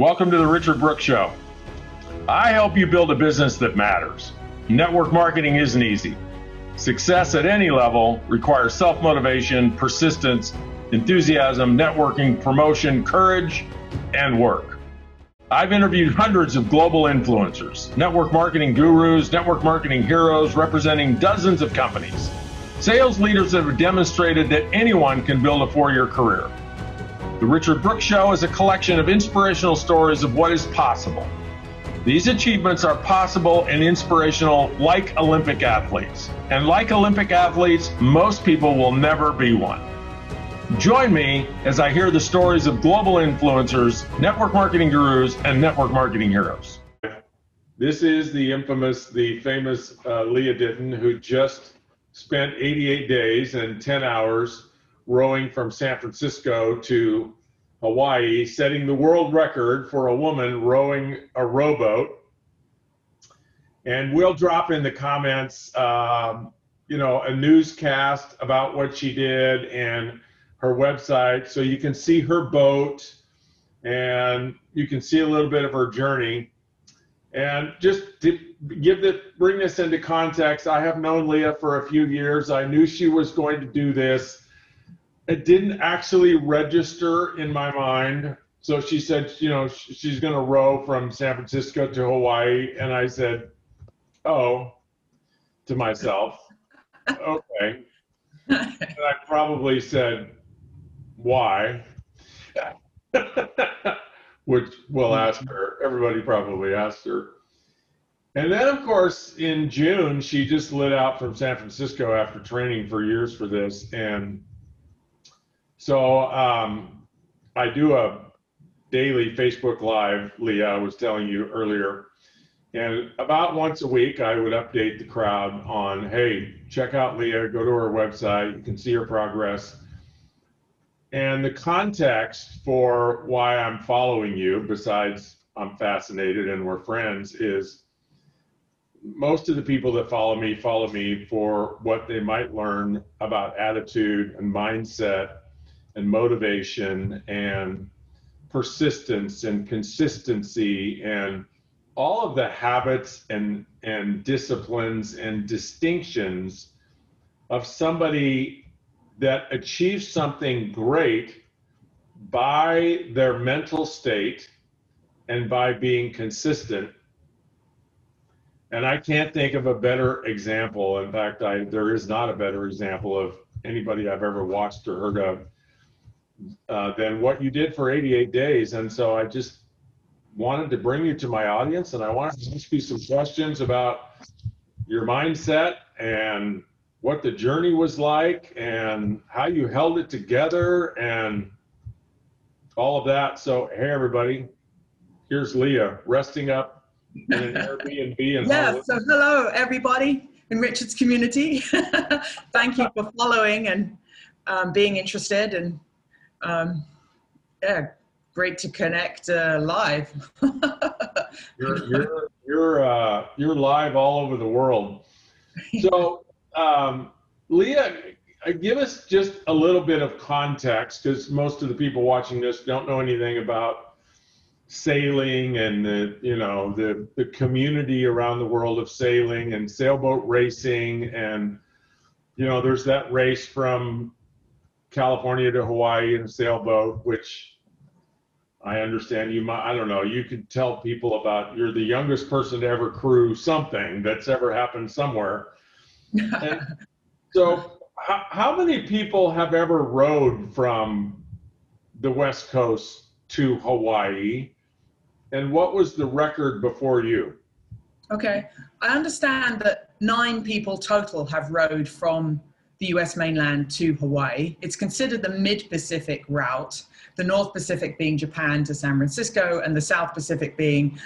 Welcome to the Richard Brooks Show. I help you build a business that matters. Network marketing isn't easy. Success at any level requires self motivation, persistence, enthusiasm, networking, promotion, courage, and work. I've interviewed hundreds of global influencers, network marketing gurus, network marketing heroes representing dozens of companies, sales leaders that have demonstrated that anyone can build a four year career. The Richard Brooks Show is a collection of inspirational stories of what is possible. These achievements are possible and inspirational like Olympic athletes. And like Olympic athletes, most people will never be one. Join me as I hear the stories of global influencers, network marketing gurus, and network marketing heroes. This is the infamous, the famous uh, Lia Ditton, who just spent 88 days and 10 hours rowing from San Francisco to Hawaii, setting the world record for a woman rowing a rowboat. And we'll drop in the comments, um, you know, a newscast about what she did and her website so you can see her boat and you can see a little bit of her journey. And just to give the bring this into context, I have known Lia for a few years. I knew she was going to do this. It didn't actually register in my mind. So she said, you know, she's going to row from San Francisco to Hawaii. And I said, oh, to myself, okay. and I probably said, why? Which we'll ask her. Everybody probably asked her. And then, of course, in June, she just lit out from San Francisco after training for years for this. And so um, I do a daily Facebook Live, Lia, was telling you earlier. And about once a week, I would update the crowd on hey, check out Lia, go to her website, you can see her progress. And the context for why I'm following you, besides I'm fascinated and we're friends, is most of the people that follow me follow me for what they might learn about attitude and mindset and motivation and persistence and consistency and all of the habits and and disciplines and distinctions of somebody that achieves something great by their mental state and by being consistent. And I can't think of a better example. In fact, I, there is not a better example of anybody I've ever watched or heard of uh, than what you did for 88 days. And so I just wanted to bring you to my audience and I wanted to ask you some questions about your mindset and what the journey was like and how you held it together and all of that. So, hey, everybody, here's Lia resting up in an Airbnb. In yeah, so hello, everybody in Richard's community. Thank you for following and um, being interested. And um, yeah, great to connect uh, live. you're you're you're, uh, you're live all over the world. So um, Lia, give us just a little bit of context because most of the people watching this don't know anything about sailing and the you know the the community around the world of sailing and sailboat racing and you know there's that race from California to Hawaii in a sailboat which I understand you might I don't know you could tell people about you're the youngest person to ever crew something that's ever happened somewhere so, how, how many people have ever rowed from the West Coast to Hawaii? And what was the record before you? Okay, I understand that nine people total have rowed from the US mainland to Hawaii. It's considered the mid Pacific route, the North Pacific being Japan to San Francisco, and the South Pacific being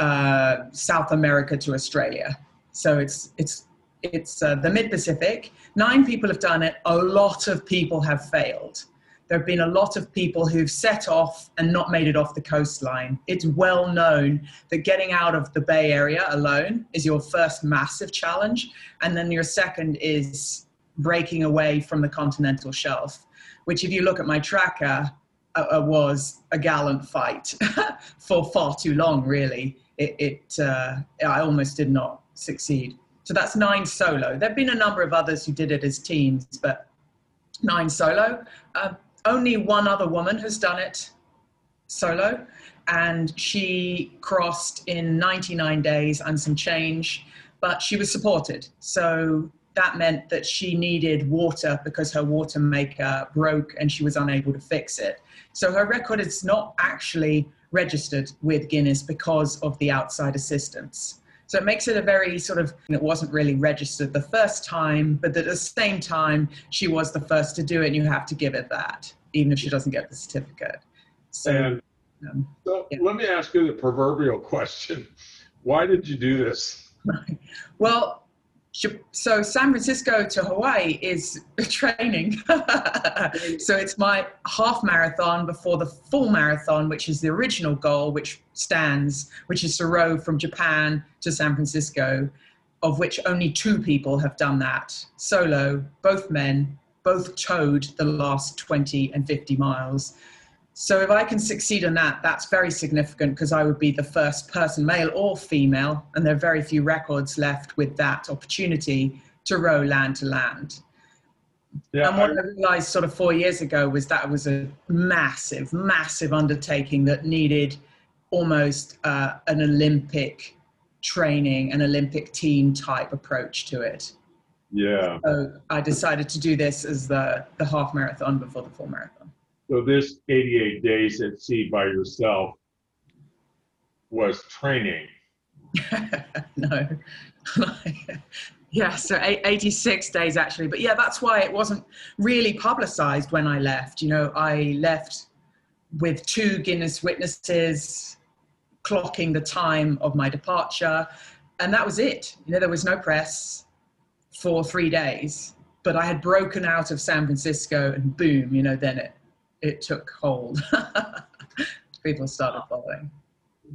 uh, South America to Australia. So it's, it's it's uh, the mid Pacific. Nine people have done it. A lot of people have failed. There have been a lot of people who've set off and not made it off the coastline. It's well known that getting out of the Bay Area alone is your first massive challenge. And then your second is breaking away from the continental shelf, which, if you look at my tracker, uh, was a gallant fight for far too long, really. It, it uh, I almost did not succeed. So that's nine solo. There have been a number of others who did it as teams, but nine solo. Uh, only one other woman has done it solo, and she crossed in 99 days and some change, but she was supported. So that meant that she needed water because her water maker broke and she was unable to fix it. So her record is not actually registered with Guinness because of the outside assistance. So it makes it a very sort of, it wasn't really registered the first time, but at the same time, she was the first to do it, and you have to give it that, even if she doesn't get the certificate. So, and, um, so yeah. let me ask you the proverbial question Why did you do this? Well, so San Francisco to Hawaii is training. so it's my half marathon before the full marathon, which is the original goal, which stands, which is to row from Japan to San Francisco, of which only two people have done that solo, both men, both towed the last 20 and 50 miles. So if I can succeed in that, that's very significant because I would be the first person, male or female, and there are very few records left with that opportunity to row land to land. Yeah, and what I, I realized sort of four years ago was that it was a massive, massive undertaking that needed almost uh, an Olympic training, an Olympic team type approach to it. Yeah. So I decided to do this as the, the half marathon before the full marathon. So this 88 days at sea by yourself was training. no. yeah, so 86 days actually. But yeah, that's why it wasn't really publicized when I left. You know, I left with two Guinness witnesses clocking the time of my departure. And that was it. You know, there was no press for three days. But I had broken out of San Francisco and boom, you know, then it it took hold. People started following.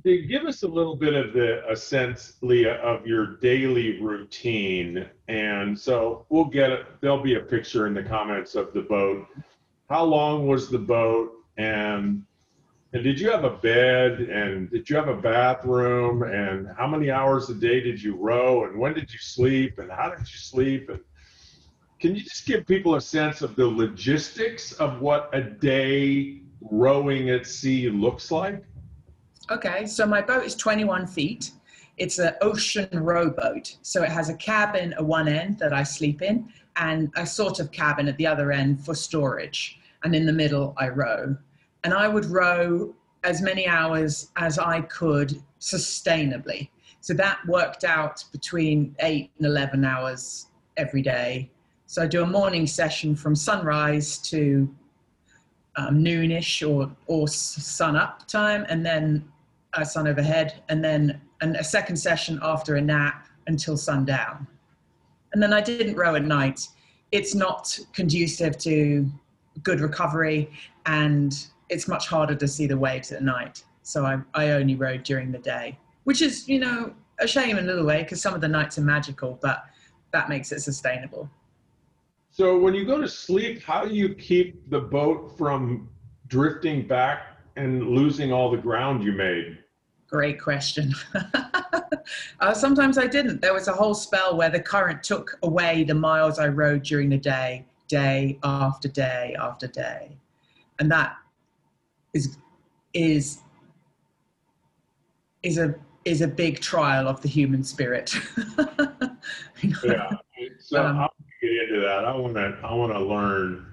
Give us a little bit of the a sense, Lia, of your daily routine. And so we'll get it. There'll be a picture in the comments of the boat. How long was the boat? And and did you have a bed? And did you have a bathroom? And how many hours a day did you row? And when did you sleep? And how did you sleep? And can you just give people a sense of the logistics of what a day rowing at sea looks like? Okay, so my boat is 21 feet. It's an ocean rowboat. So it has a cabin at one end that I sleep in and a sort of cabin at the other end for storage. And in the middle, I row. And I would row as many hours as I could sustainably. So that worked out between eight and 11 hours every day so I do a morning session from sunrise to um, noonish or, or sun up time, and then uh, sun overhead, and then and a second session after a nap until sundown. And then I didn't row at night. It's not conducive to good recovery, and it's much harder to see the waves at night. So I, I only rowed during the day, which is, you know, a shame in a little way because some of the nights are magical, but that makes it sustainable. So when you go to sleep, how do you keep the boat from drifting back and losing all the ground you made? Great question. uh, sometimes I didn't. There was a whole spell where the current took away the miles I rode during the day, day after day after day, and that is is is a is a big trial of the human spirit. yeah. So um, get into that. I want to I want to learn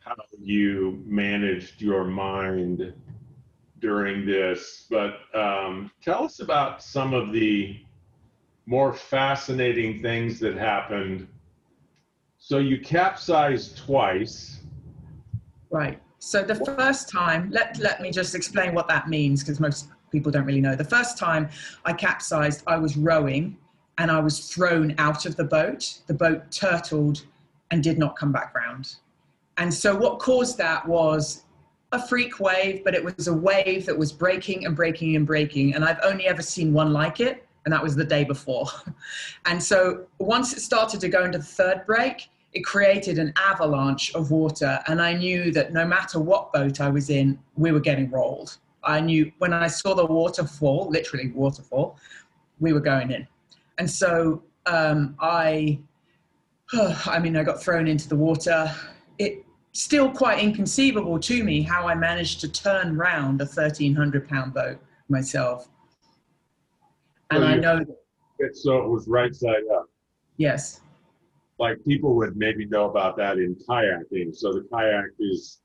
how you managed your mind during this. But um, tell us about some of the more fascinating things that happened. So you capsized twice. Right. So the first time, let let me just explain what that means because most people don't really know. The first time I capsized, I was rowing and I was thrown out of the boat. The boat turtled and did not come back round. And so what caused that was a freak wave, but it was a wave that was breaking and breaking and breaking. And I've only ever seen one like it, and that was the day before. and so once it started to go into the third break, it created an avalanche of water. And I knew that no matter what boat I was in, we were getting rolled. I knew when I saw the waterfall, literally waterfall, we were going in. And so um, I, I mean, I got thrown into the water. It still quite inconceivable to me how I managed to turn round a 1,300 pound boat myself. And so I know. That, so it was right side up. Yes. Like people would maybe know about that in kayaking. So the kayak is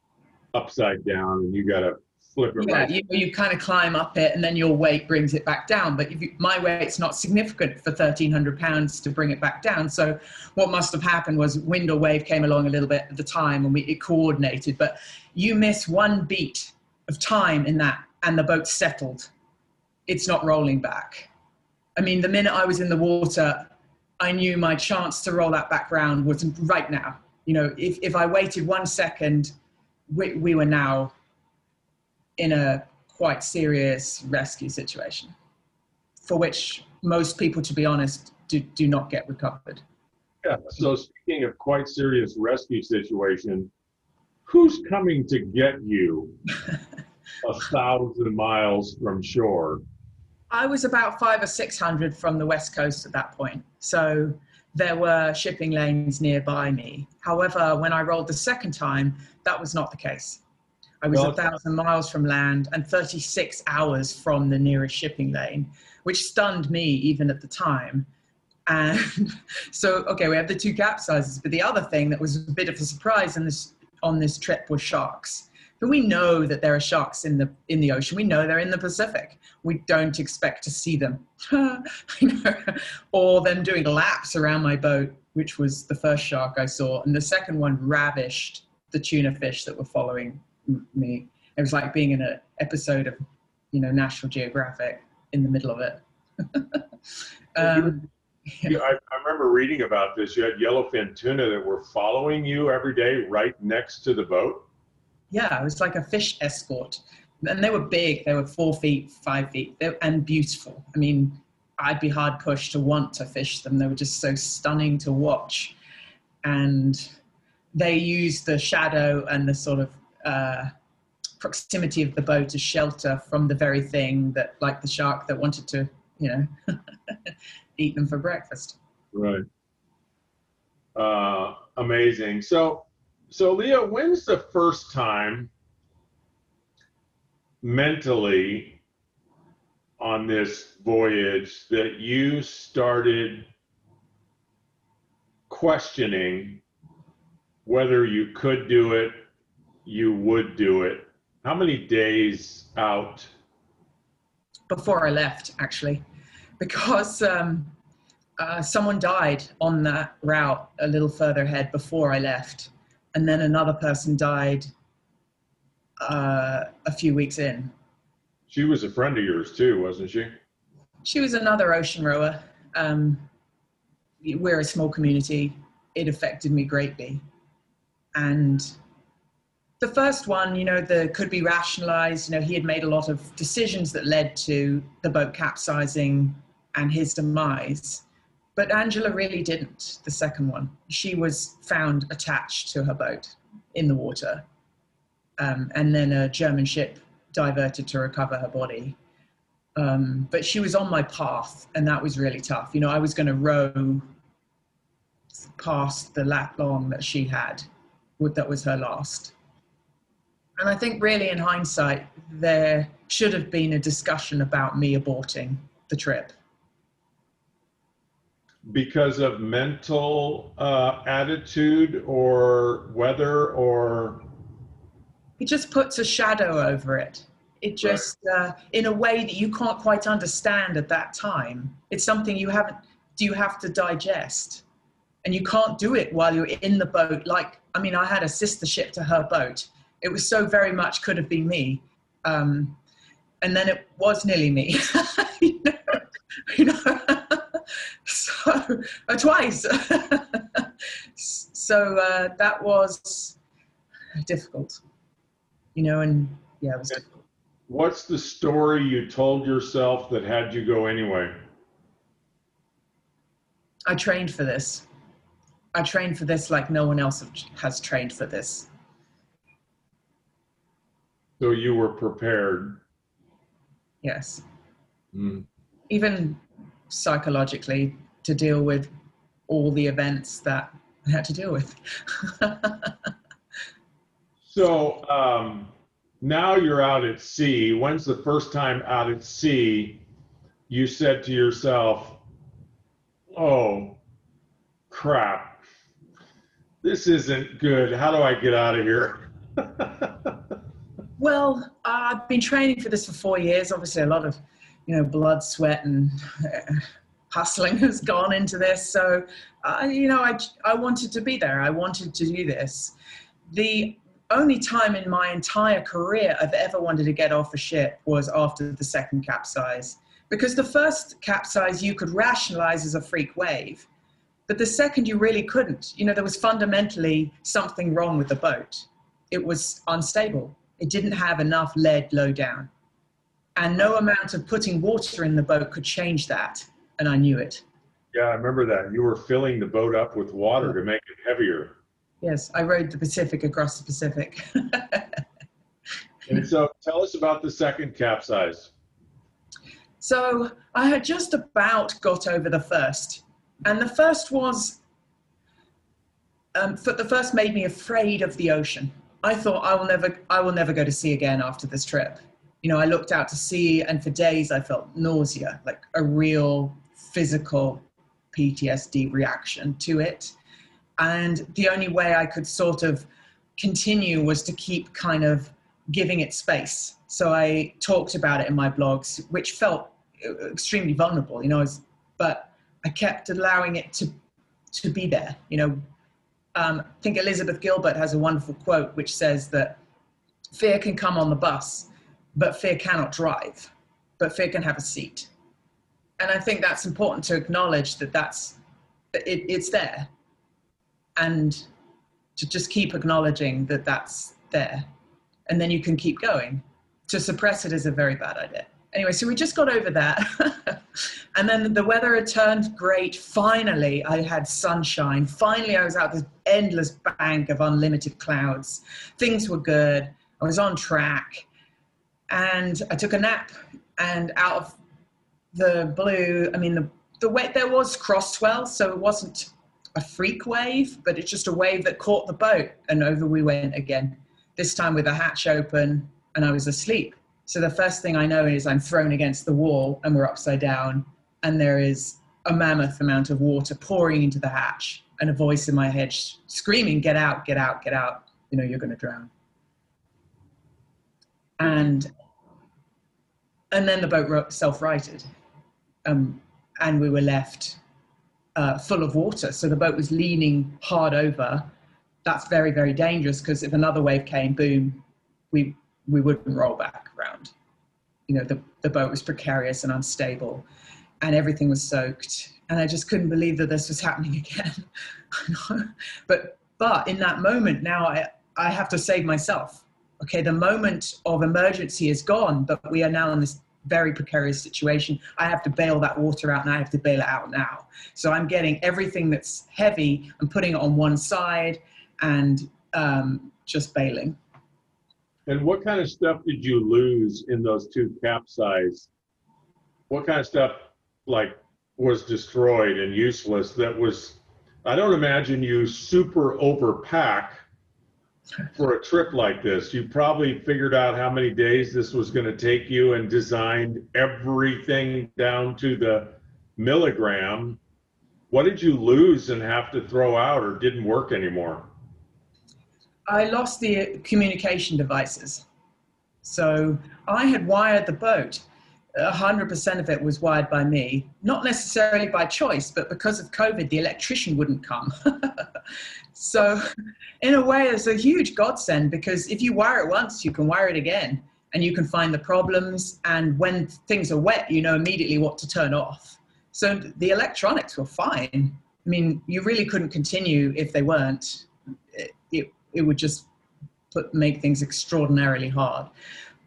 upside down and you got to yeah, right. you, you kind of climb up it and then your weight brings it back down. But you, my weight's not significant for 1,300 pounds to bring it back down. So what must have happened was wind or wave came along a little bit at the time and we, it coordinated. But you miss one beat of time in that and the boat settled. It's not rolling back. I mean, the minute I was in the water, I knew my chance to roll that back round was right now. You know, if, if I waited one second, we, we were now in a quite serious rescue situation for which most people, to be honest, do, do not get recovered. Yeah. So speaking of quite serious rescue situation, who's coming to get you a thousand miles from shore? I was about five or six hundred from the west coast at that point, so there were shipping lanes nearby me. However, when I rolled the second time, that was not the case. I was a thousand miles from land and 36 hours from the nearest shipping lane, which stunned me even at the time. And so, okay, we have the two capsizes, but the other thing that was a bit of a surprise in this, on this trip was sharks. But we know that there are sharks in the in the ocean. We know they're in the Pacific. We don't expect to see them, or them doing laps around my boat, which was the first shark I saw, and the second one ravished the tuna fish that were following me. It was like being in an episode of, you know, National Geographic in the middle of it. um, yeah, I, I, remember reading about this. You had yellowfin tuna that were following you every day right next to the boat. Yeah, it was like a fish escort. And they were big. They were four feet, five feet, and beautiful. I mean, I'd be hard pushed to want to fish them. They were just so stunning to watch. And they used the shadow and the sort of uh, proximity of the boat as shelter from the very thing that, like the shark that wanted to, you know, eat them for breakfast. Right. Uh, amazing. So, so Lia, when's the first time mentally on this voyage that you started questioning whether you could do it you would do it. How many days out? Before I left, actually, because um, uh, someone died on that route a little further ahead before I left, and then another person died uh, a few weeks in. She was a friend of yours too, wasn't she? She was another ocean rower. Um, we're a small community. It affected me greatly, and the first one, you know, the could be rationalized. You know, he had made a lot of decisions that led to the boat capsizing and his demise. But Angela really didn't, the second one. She was found attached to her boat in the water. Um, and then a German ship diverted to recover her body. Um, but she was on my path, and that was really tough. You know, I was going to row past the lat long that she had, that was her last. And I think, really, in hindsight, there should have been a discussion about me aborting the trip. Because of mental uh, attitude or weather or. It just puts a shadow over it. It just, right. uh, in a way that you can't quite understand at that time. It's something you haven't, do you have to digest? And you can't do it while you're in the boat. Like, I mean, I had a sister ship to her boat it was so very much could have been me. Um, and then it was nearly me. you know, you know? so uh, twice. so uh, that was difficult, you know, and yeah, it was difficult. What's the story you told yourself that had you go anyway? I trained for this. I trained for this like no one else has trained for this. So you were prepared. Yes. Mm. Even psychologically to deal with all the events that I had to deal with. so um, now you're out at sea. When's the first time out at sea you said to yourself, oh, crap, this isn't good. How do I get out of here? well, I've been training for this for four years. Obviously, a lot of, you know, blood, sweat, and uh, hustling has gone into this. So, uh, you know, I, I wanted to be there. I wanted to do this. The only time in my entire career I've ever wanted to get off a ship was after the second capsize. Because the first capsize you could rationalize as a freak wave. But the second you really couldn't. You know, there was fundamentally something wrong with the boat. It was unstable. It didn't have enough lead low down. And no amount of putting water in the boat could change that and I knew it. Yeah, I remember that. You were filling the boat up with water to make it heavier. Yes, I rode the Pacific across the Pacific. and so tell us about the second capsize. So I had just about got over the first. And the first was, um, the first made me afraid of the ocean. I thought I will never, I will never go to sea again after this trip. You know, I looked out to sea and for days I felt nausea, like a real physical PTSD reaction to it. And the only way I could sort of continue was to keep kind of giving it space. So I talked about it in my blogs, which felt uh, extremely vulnerable, you know, but I kept allowing it to, to be there. You know, um, I think Elizabeth Gilbert has a wonderful quote which says that fear can come on the bus, but fear cannot drive, but fear can have a seat and I think that's important to acknowledge that that's it, it's there, and to just keep acknowledging that that's there, and then you can keep going. To suppress it is a very bad idea. Anyway, so we just got over that. and then the weather had turned great. Finally, I had sunshine. Finally, I was out of this endless bank of unlimited clouds. Things were good. I was on track. And I took a nap. And out of the blue, I mean, the, the way there was cross swell, so it wasn't a freak wave, but it's just a wave that caught the boat and over we went again. This time with the hatch open and I was asleep. So the first thing I know is I'm thrown against the wall and we're upside down and there is a mammoth amount of water pouring into the hatch and a voice in my head screaming, get out, get out, get out. You know, you're going to drown. And, and then the boat self-righted um, and we were left uh, full of water. So the boat was leaning hard over. That's very, very dangerous because if another wave came, boom, we, we wouldn't roll back You know, the, the boat was precarious and unstable and everything was soaked. And I just couldn't believe that this was happening again. but, but in that moment, now I, I have to save myself. Okay, the moment of emergency is gone, but we are now in this very precarious situation. I have to bail that water out and I have to bail it out now. So I'm getting everything that's heavy and putting it on one side and um, just bailing. And what kind of stuff did you lose in those two capsize? What kind of stuff like was destroyed and useless that was, I don't imagine you super overpack for a trip like this. You probably figured out how many days this was going to take you and designed everything down to the milligram. What did you lose and have to throw out or didn't work anymore? I lost the communication devices. So I had wired the boat. 100% of it was wired by me, not necessarily by choice, but because of COVID, the electrician wouldn't come. so, in a way, it's a huge godsend because if you wire it once, you can wire it again and you can find the problems. And when things are wet, you know immediately what to turn off. So, the electronics were fine. I mean, you really couldn't continue if they weren't. It, it, it would just put, make things extraordinarily hard.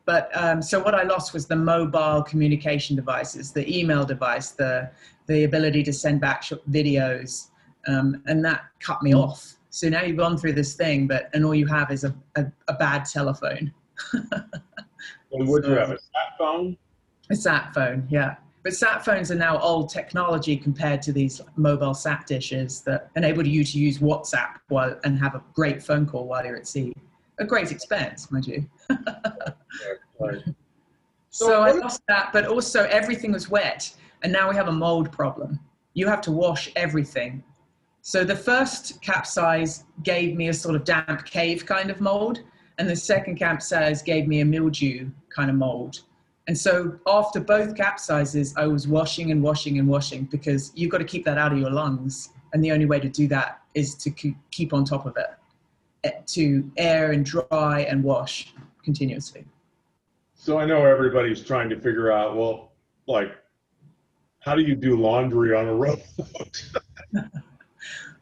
But um, so what I lost was the mobile communication devices, the email device, the the ability to send back videos, um, and that cut me off. So now you've gone through this thing, but and all you have is a, a, a bad telephone. and would so, you have a sat phone? A sat phone, yeah. But sat phones are now old technology compared to these mobile sat dishes that enable you to use WhatsApp while and have a great phone call while you're at sea. A great expense, mind you. So, so I lost that, but also everything was wet, and now we have a mold problem. You have to wash everything. So the first capsize gave me a sort of damp cave kind of mold, and the second capsize gave me a mildew kind of mold. And so after both capsizes, I was washing and washing and washing because you've got to keep that out of your lungs. And the only way to do that is to keep on top of it, eh, to air and dry and wash continuously. So I know everybody's trying to figure out, well, like, how do you do laundry on a rowboat?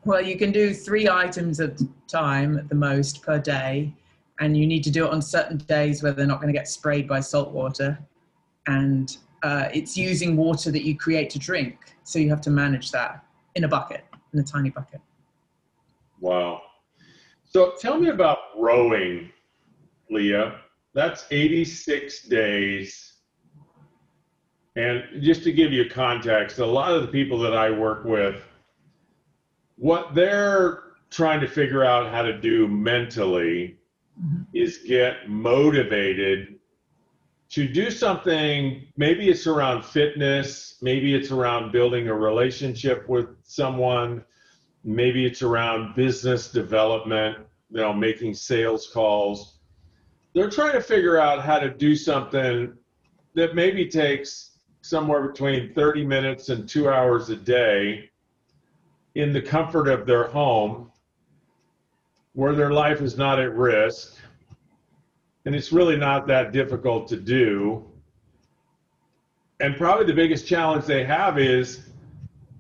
well, you can do three items at a time at the most per day, and you need to do it on certain days where they're not going to get sprayed by salt water. And uh, it's using water that you create to drink, so you have to manage that in a bucket, in a tiny bucket. Wow. So tell me about rowing, Lia. That's 86 days. And just to give you context, a lot of the people that I work with, what they're trying to figure out how to do mentally mm-hmm. is get motivated to do something. Maybe it's around fitness, maybe it's around building a relationship with someone, maybe it's around business development, you know, making sales calls they're trying to figure out how to do something that maybe takes somewhere between 30 minutes and two hours a day in the comfort of their home where their life is not at risk and it's really not that difficult to do and probably the biggest challenge they have is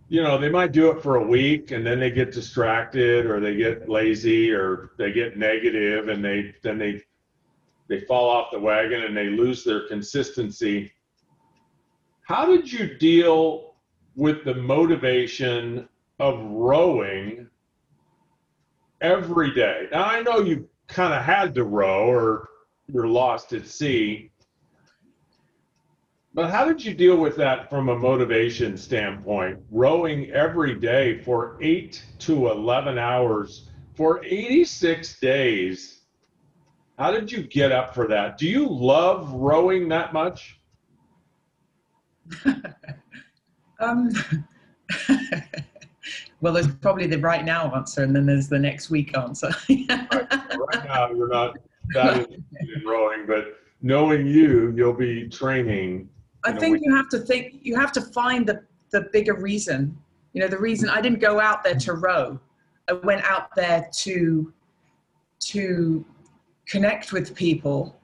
you know they might do it for a week and then they get distracted or they get lazy or they get negative and they then they they fall off the wagon and they lose their consistency. How did you deal with the motivation of rowing every day? Now, I know you kind of had to row or you're lost at sea. But how did you deal with that from a motivation standpoint? Rowing every day for 8 to 11 hours for 86 days how did you get up for that? Do you love rowing that much? um, well, there's probably the right now answer, and then there's the next week answer. right, right now, you're not that interested in rowing, but knowing you, you'll be training. I think you have to think. You have to find the the bigger reason. You know, the reason I didn't go out there to row. I went out there to to connect with people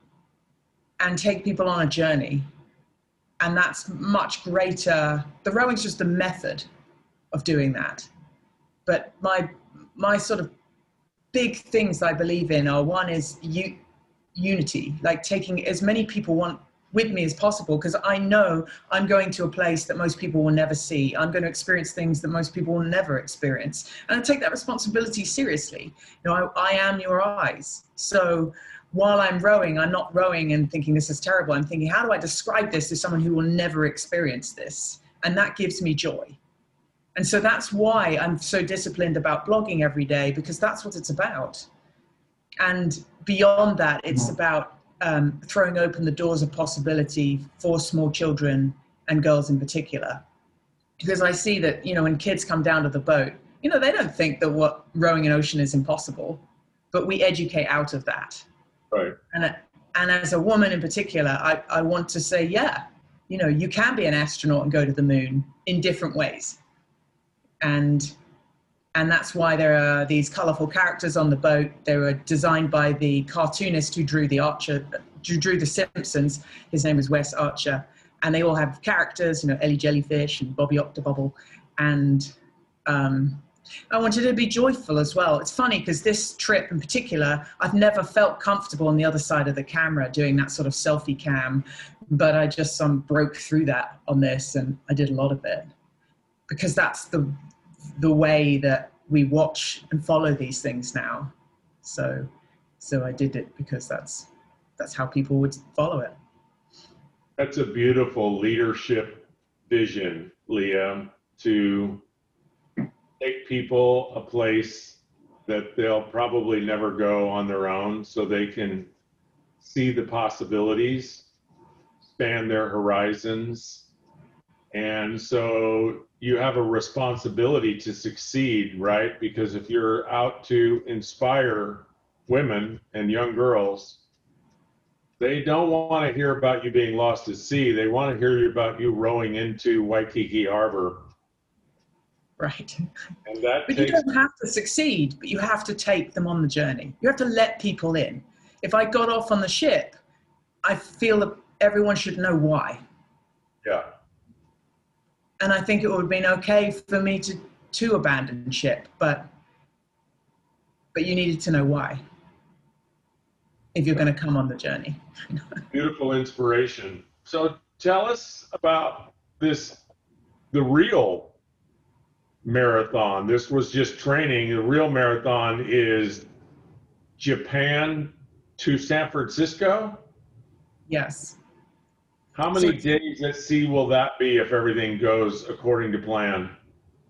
and take people on a journey. And that's much greater. The rowing's just the method of doing that. But my my sort of big things I believe in are one is unity, like taking as many people want with me as possible because I know I'm going to a place that most people will never see. I'm going to experience things that most people will never experience. And I take that responsibility seriously. You know, I, I am your eyes. So while I'm rowing, I'm not rowing and thinking this is terrible. I'm thinking, how do I describe this to someone who will never experience this? And that gives me joy. And so that's why I'm so disciplined about blogging every day because that's what it's about. And beyond that, it's mm-hmm. about um, throwing open the doors of possibility for small children and girls in particular. Because I see that, you know, when kids come down to the boat, you know, they don't think that what rowing an ocean is impossible, but we educate out of that. Right. And, and as a woman in particular, I, I want to say, yeah, you know, you can be an astronaut and go to the moon in different ways. And and that's why there are these colorful characters on the boat. They were designed by the cartoonist who drew the Archer, who drew the Simpsons. His name is Wes Archer, and they all have characters. You know, Ellie Jellyfish and Bobby Octobubble, and um, I wanted to be joyful as well. It's funny because this trip in particular, I've never felt comfortable on the other side of the camera doing that sort of selfie cam, but I just um, broke through that on this, and I did a lot of it because that's the the way that we watch and follow these things now. So, so I did it because that's that's how people would follow it. That's a beautiful leadership vision, Lia, to take people a place that they'll probably never go on their own so they can see the possibilities, span their horizons. And so you have a responsibility to succeed, right? Because if you're out to inspire women and young girls, they don't want to hear about you being lost at sea. They want to hear about you rowing into Waikiki Harbor. Right. And that But takes, you don't have to succeed, but you have to take them on the journey. You have to let people in. If I got off on the ship, I feel that everyone should know why. yeah, And I think it would have been okay for me to, to abandon ship, but but you needed to know why if you're going to come on the journey. beautiful inspiration. So tell us about this, the real marathon. This was just training. The real marathon is Japan to San Francisco. Yes. How many So- days at sea will that be if everything goes according to plan?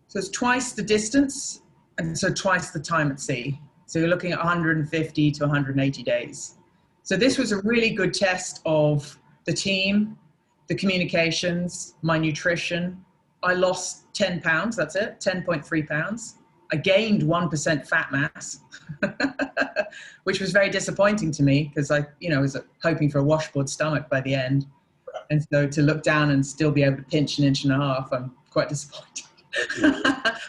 So it's twice the distance and so twice the time at sea. So you're looking at 150 to 180 days. So this was a really good test of the team, the communications, my nutrition. I lost 10 pounds, that's it, 10.3 pounds. I gained 1% fat mass, which was very disappointing to me because I, you know, was hoping for a washboard stomach by the end. And so to look down and still be able to pinch an inch and a half, I'm quite disappointed.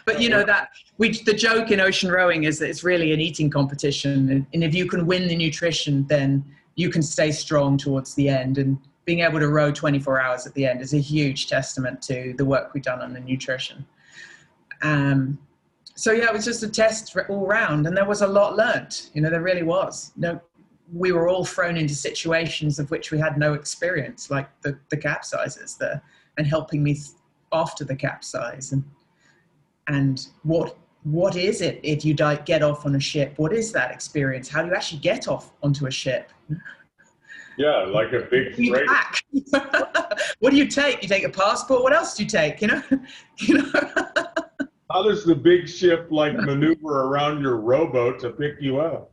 but you know that we the joke in ocean rowing is that it's really an eating competition. And, if you can win the nutrition then you can stay strong towards the end. And being able to row 24 hours at the end is a huge testament to the work we've done on the nutrition. Um, so yeah it was just a test all round and there was a lot learnt. You know there really was. No we were all thrown into situations of which we had no experience like the, the capsizes there and helping me after the capsize and and what what is it if you di- get off on a ship? What is that experience? How do you actually get off onto a ship? Yeah, like a big you freight. pack? What do you take? You take a passport? What else do you take? You know? You know? How does the big ship like maneuver around your rowboat to pick you up?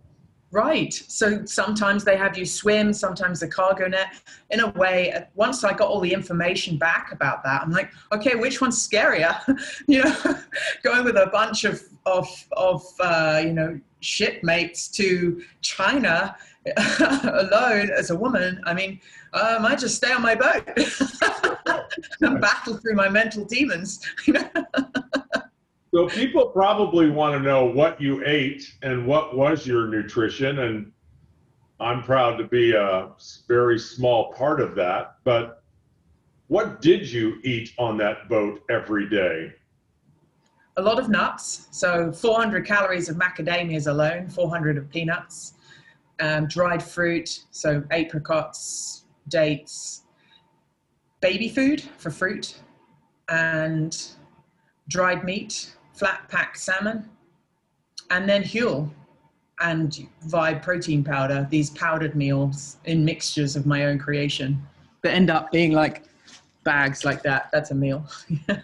Right. So sometimes they have you swim, sometimes the cargo net. In a way, once I got all the information back about that, I'm like, okay, which one's scarier? you know, going with a bunch of of of uh, you know shipmates to China alone as a woman. I mean, I might just stay on my boat and battle through my mental demons. So people probably want to know what you ate and what was your nutrition, and I'm proud to be a very small part of that. But what did you eat on that boat every day? a lot of nuts. So 400 calories of macadamias alone, 400 of peanuts, um, dried fruit, so apricots, dates, baby food for fruit, and dried meat, flat packed salmon, and then Huel and Vibe protein powder, these powdered meals in mixtures of my own creation that end up being like bags like that. That's a meal.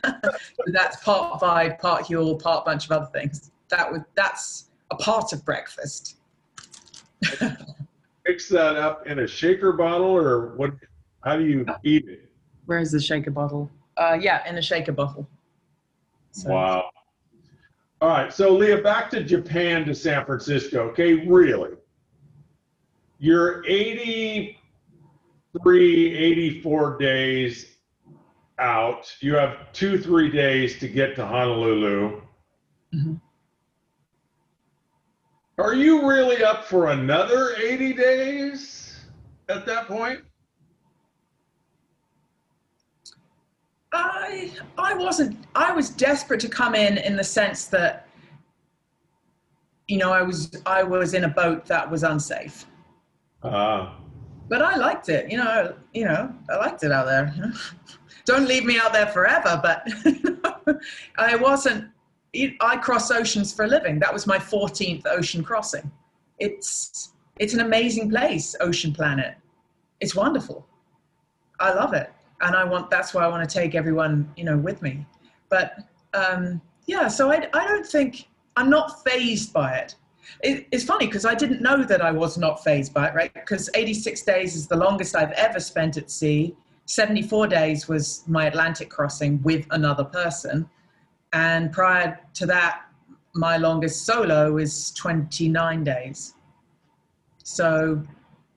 that's part Vibe, part Huel, part bunch of other things. That would that's a part of breakfast. Mix that up in a shaker bottle, or what? How do you eat it? Where's the shaker bottle? Uh, yeah, in a shaker bottle. So- Wow. All right, so Lia, back to Japan to San Francisco. Okay, really? You're 83, 84 days out. You have two, three days to get to Honolulu. Mhm. Are you really up for another 80 days at that point? I I wasn't I was desperate to come in in the sense that you know I was I was in a boat that was unsafe. Ah, But I liked it, you know, you know, I liked it out there. Don't leave me out there forever, but I wasn't I cross oceans for a living. That was my 14th ocean crossing. It's it's an amazing place, Ocean Planet. It's wonderful. I love it, and I want. That's why I want to take everyone, you know, with me. But um, yeah, so I I don't think I'm not phased by it. it it's funny because I didn't know that I was not phased by it, right? Because 86 days is the longest I've ever spent at sea. 74 days was my Atlantic crossing with another person. And prior to that, my longest solo is 29 days. So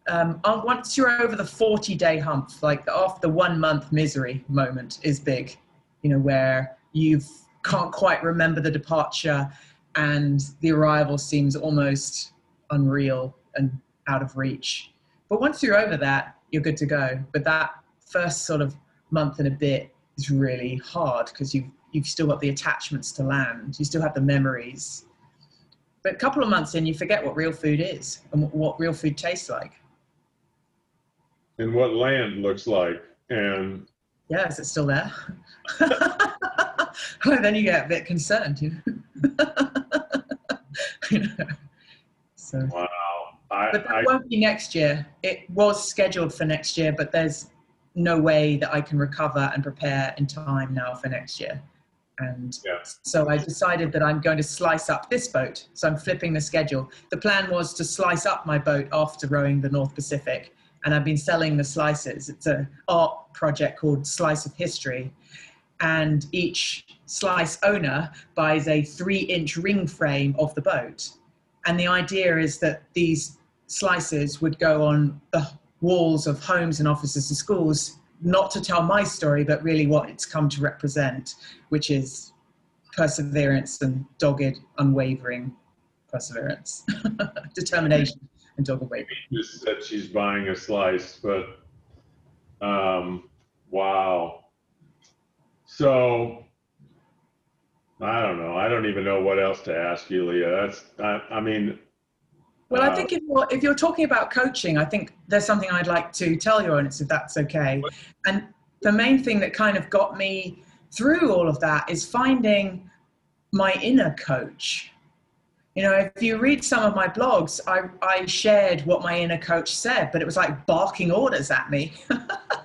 um, once you're over the 40 day hump, like off the one month misery moment is big, you know, where you can't quite remember the departure and the arrival seems almost unreal and out of reach. But once you're over that, you're good to go. But that first sort of month and a bit is really hard because you've you've still got the attachments to land, you still have the memories. But a couple of months in, you forget what real food is and what real food tastes like. And what land looks like. And yeah, is it still there? well, then you get a bit concerned, you know. So. Wow. I, but that I, won't be next year. It was scheduled for next year, but there's no way that I can recover and prepare in time now for next year. And yeah. so I decided that I'm going to slice up this boat. So I'm flipping the schedule. The plan was to slice up my boat after rowing the North Pacific. And I've been selling the slices. It's an art project called Slice of History. And each slice owner buys a three inch ring frame of the boat. And the idea is that these slices would go on the walls of homes and offices and schools not to tell my story, but really what it's come to represent, which is perseverance and dogged, unwavering perseverance, determination and dogged wavering. Just said she's buying a slice, but um, wow. So I don't know. I don't even know what else to ask you, Lia. That's I, I mean, well, I think if you're, if you're talking about coaching, I think there's something I'd like to tell your audience if that's okay. And the main thing that kind of got me through all of that is finding my inner coach. You know, if you read some of my blogs, I, I shared what my inner coach said, but it was like barking orders at me.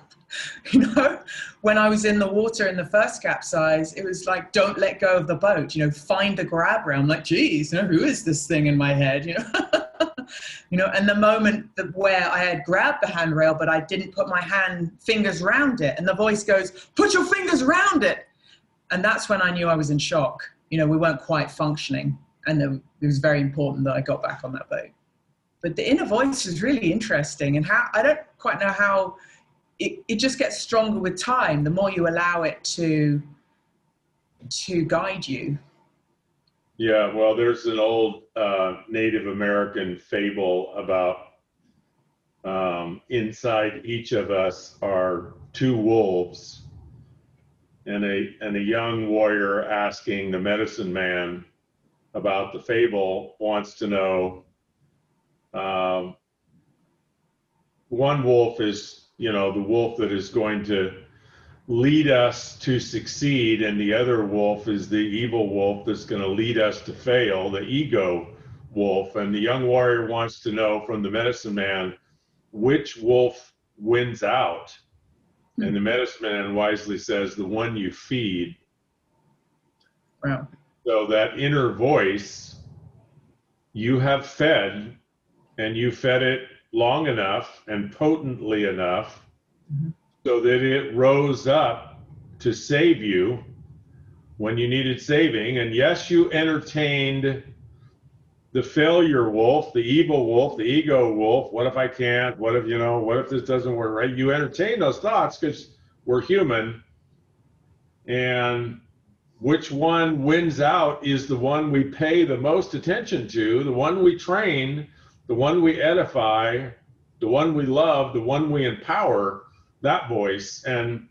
you know, when I was in the water in the first capsize, it was like, don't let go of the boat, you know, find the grab rail. I'm like, geez, you know, who is this thing in my head, you know? you know, and the moment that where I had grabbed the handrail, but I didn't put my hand fingers around it, and the voice goes, "Put your fingers around it," and that's when I knew I was in shock. You know, we weren't quite functioning, and it was very important that I got back on that boat. But the inner voice is really interesting, and how I don't quite know how it, it just gets stronger with time. The more you allow it to to guide you. Yeah, well, there's an old uh, Native American fable about um, inside each of us are two wolves, and a and a young warrior asking the medicine man about the fable wants to know. Um, one wolf is, you know, the wolf that is going to lead us to succeed, and the other wolf is the evil wolf that's going to lead us to fail, the ego wolf. And the young warrior wants to know from the medicine man which wolf wins out. Hmm. And the medicine man wisely says, the one you feed. Wow. So that inner voice you have fed, and you fed it long enough and potently enough. Mm-hmm so that it rose up to save you when you needed saving. And yes, you entertained the failure wolf, the evil wolf, the ego wolf. What if I can't? What if, you know, what if this doesn't work right? You entertain those thoughts because we're human. And which one wins out is the one we pay the most attention to, the one we train, the one we edify, the one we love, the one we empower that voice. And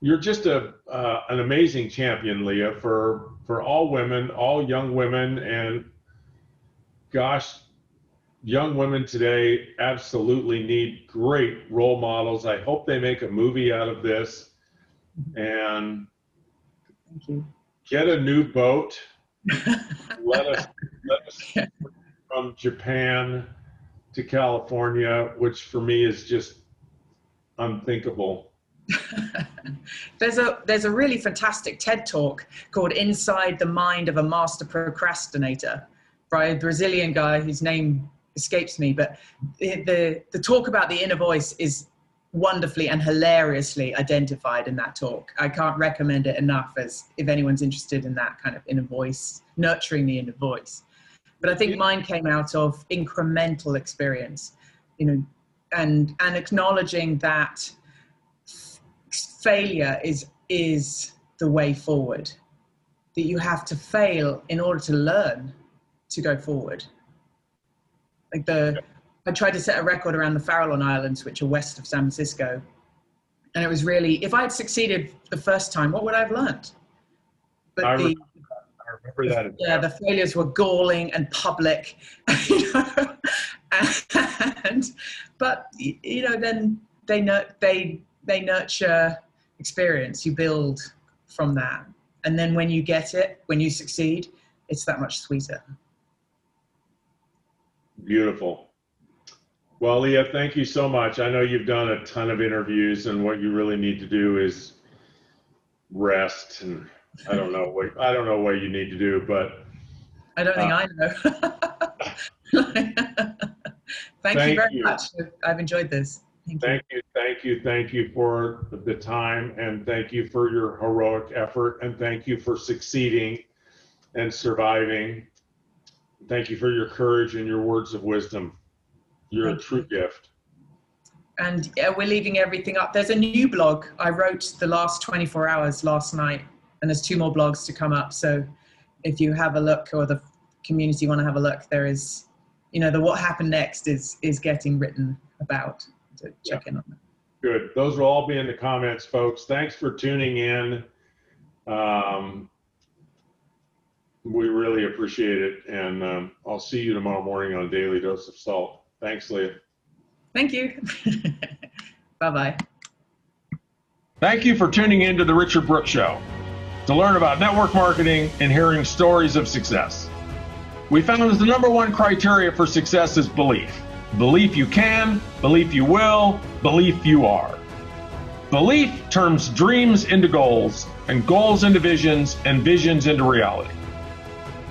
you're just a uh, an amazing champion, Lia, for for all women, all young women, and gosh, young women today absolutely need great role models. I hope they make a movie out of this. And thank you. get a new boat. let us let us from Japan to California, which for me is just unthinkable. there's a there's a really fantastic TED talk called Inside the Mind of a Master Procrastinator by a Brazilian guy whose name escapes me, but the, the, the talk about the inner voice is wonderfully and hilariously identified in that talk. I can't recommend it enough as if anyone's interested in that kind of inner voice, nurturing the inner voice. But I think mine came out of incremental experience, you know, and and acknowledging that failure is is the way forward. That you have to fail in order to learn to go forward. Like the I tried to set a record around the Farallon Islands, which are west of San Francisco. And it was really, if I had succeeded the first time, what would I have learned? But I, the, remember, I remember that. Yeah, the failures were galling and public. You know? and, but, you know, then they, they, they nurture experience. You build from that. And then when you get it, when you succeed, it's that much sweeter. Beautiful. Well, Lia, thank you so much. I know you've done a ton of interviews, and what you really need to do is rest. And I don't know what I don't know what you need to do, but I don't think uh, I know. thank, thank, you very you. much. I've enjoyed this. Thank, thank you. you, thank you, thank you for the time, and thank you for your heroic effort, and thank you for succeeding and surviving. Thank you for your courage and your words of wisdom. You're Thank a true you. gift. And yeah, we're leaving everything up. There's a new blog I wrote the last 24 hours last night, and there's two more blogs to come up. So if you have a look or the community want to have a look, there is, you know, the what happened next is is getting written about. So check yeah. in on that. Good. Those will all be in the comments, folks. Thanks for tuning in. Um, we really appreciate it, and um, I'll see you tomorrow morning on Daily Dose of Salt. Thanks, Lia. Thank you. bye bye. Thank you for tuning in to The Richard Brooke Show to learn about network marketing and hearing stories of success. We found that the number one criteria for success is belief. Belief you can, belief you will, belief you are. Belief turns dreams into goals, and goals into visions, and visions into reality.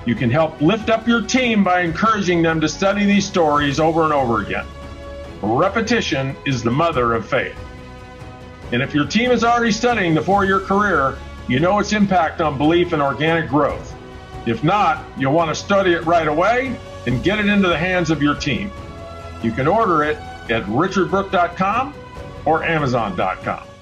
You can help lift up your team by encouraging them to study these stories over and over again. Repetition is the mother of faith. And if your team is already studying the four year career, you know its impact on belief and organic growth. If not, you'll want to study it right away and get it into the hands of your team. You can order it at richardbrooke.com or amazon.com.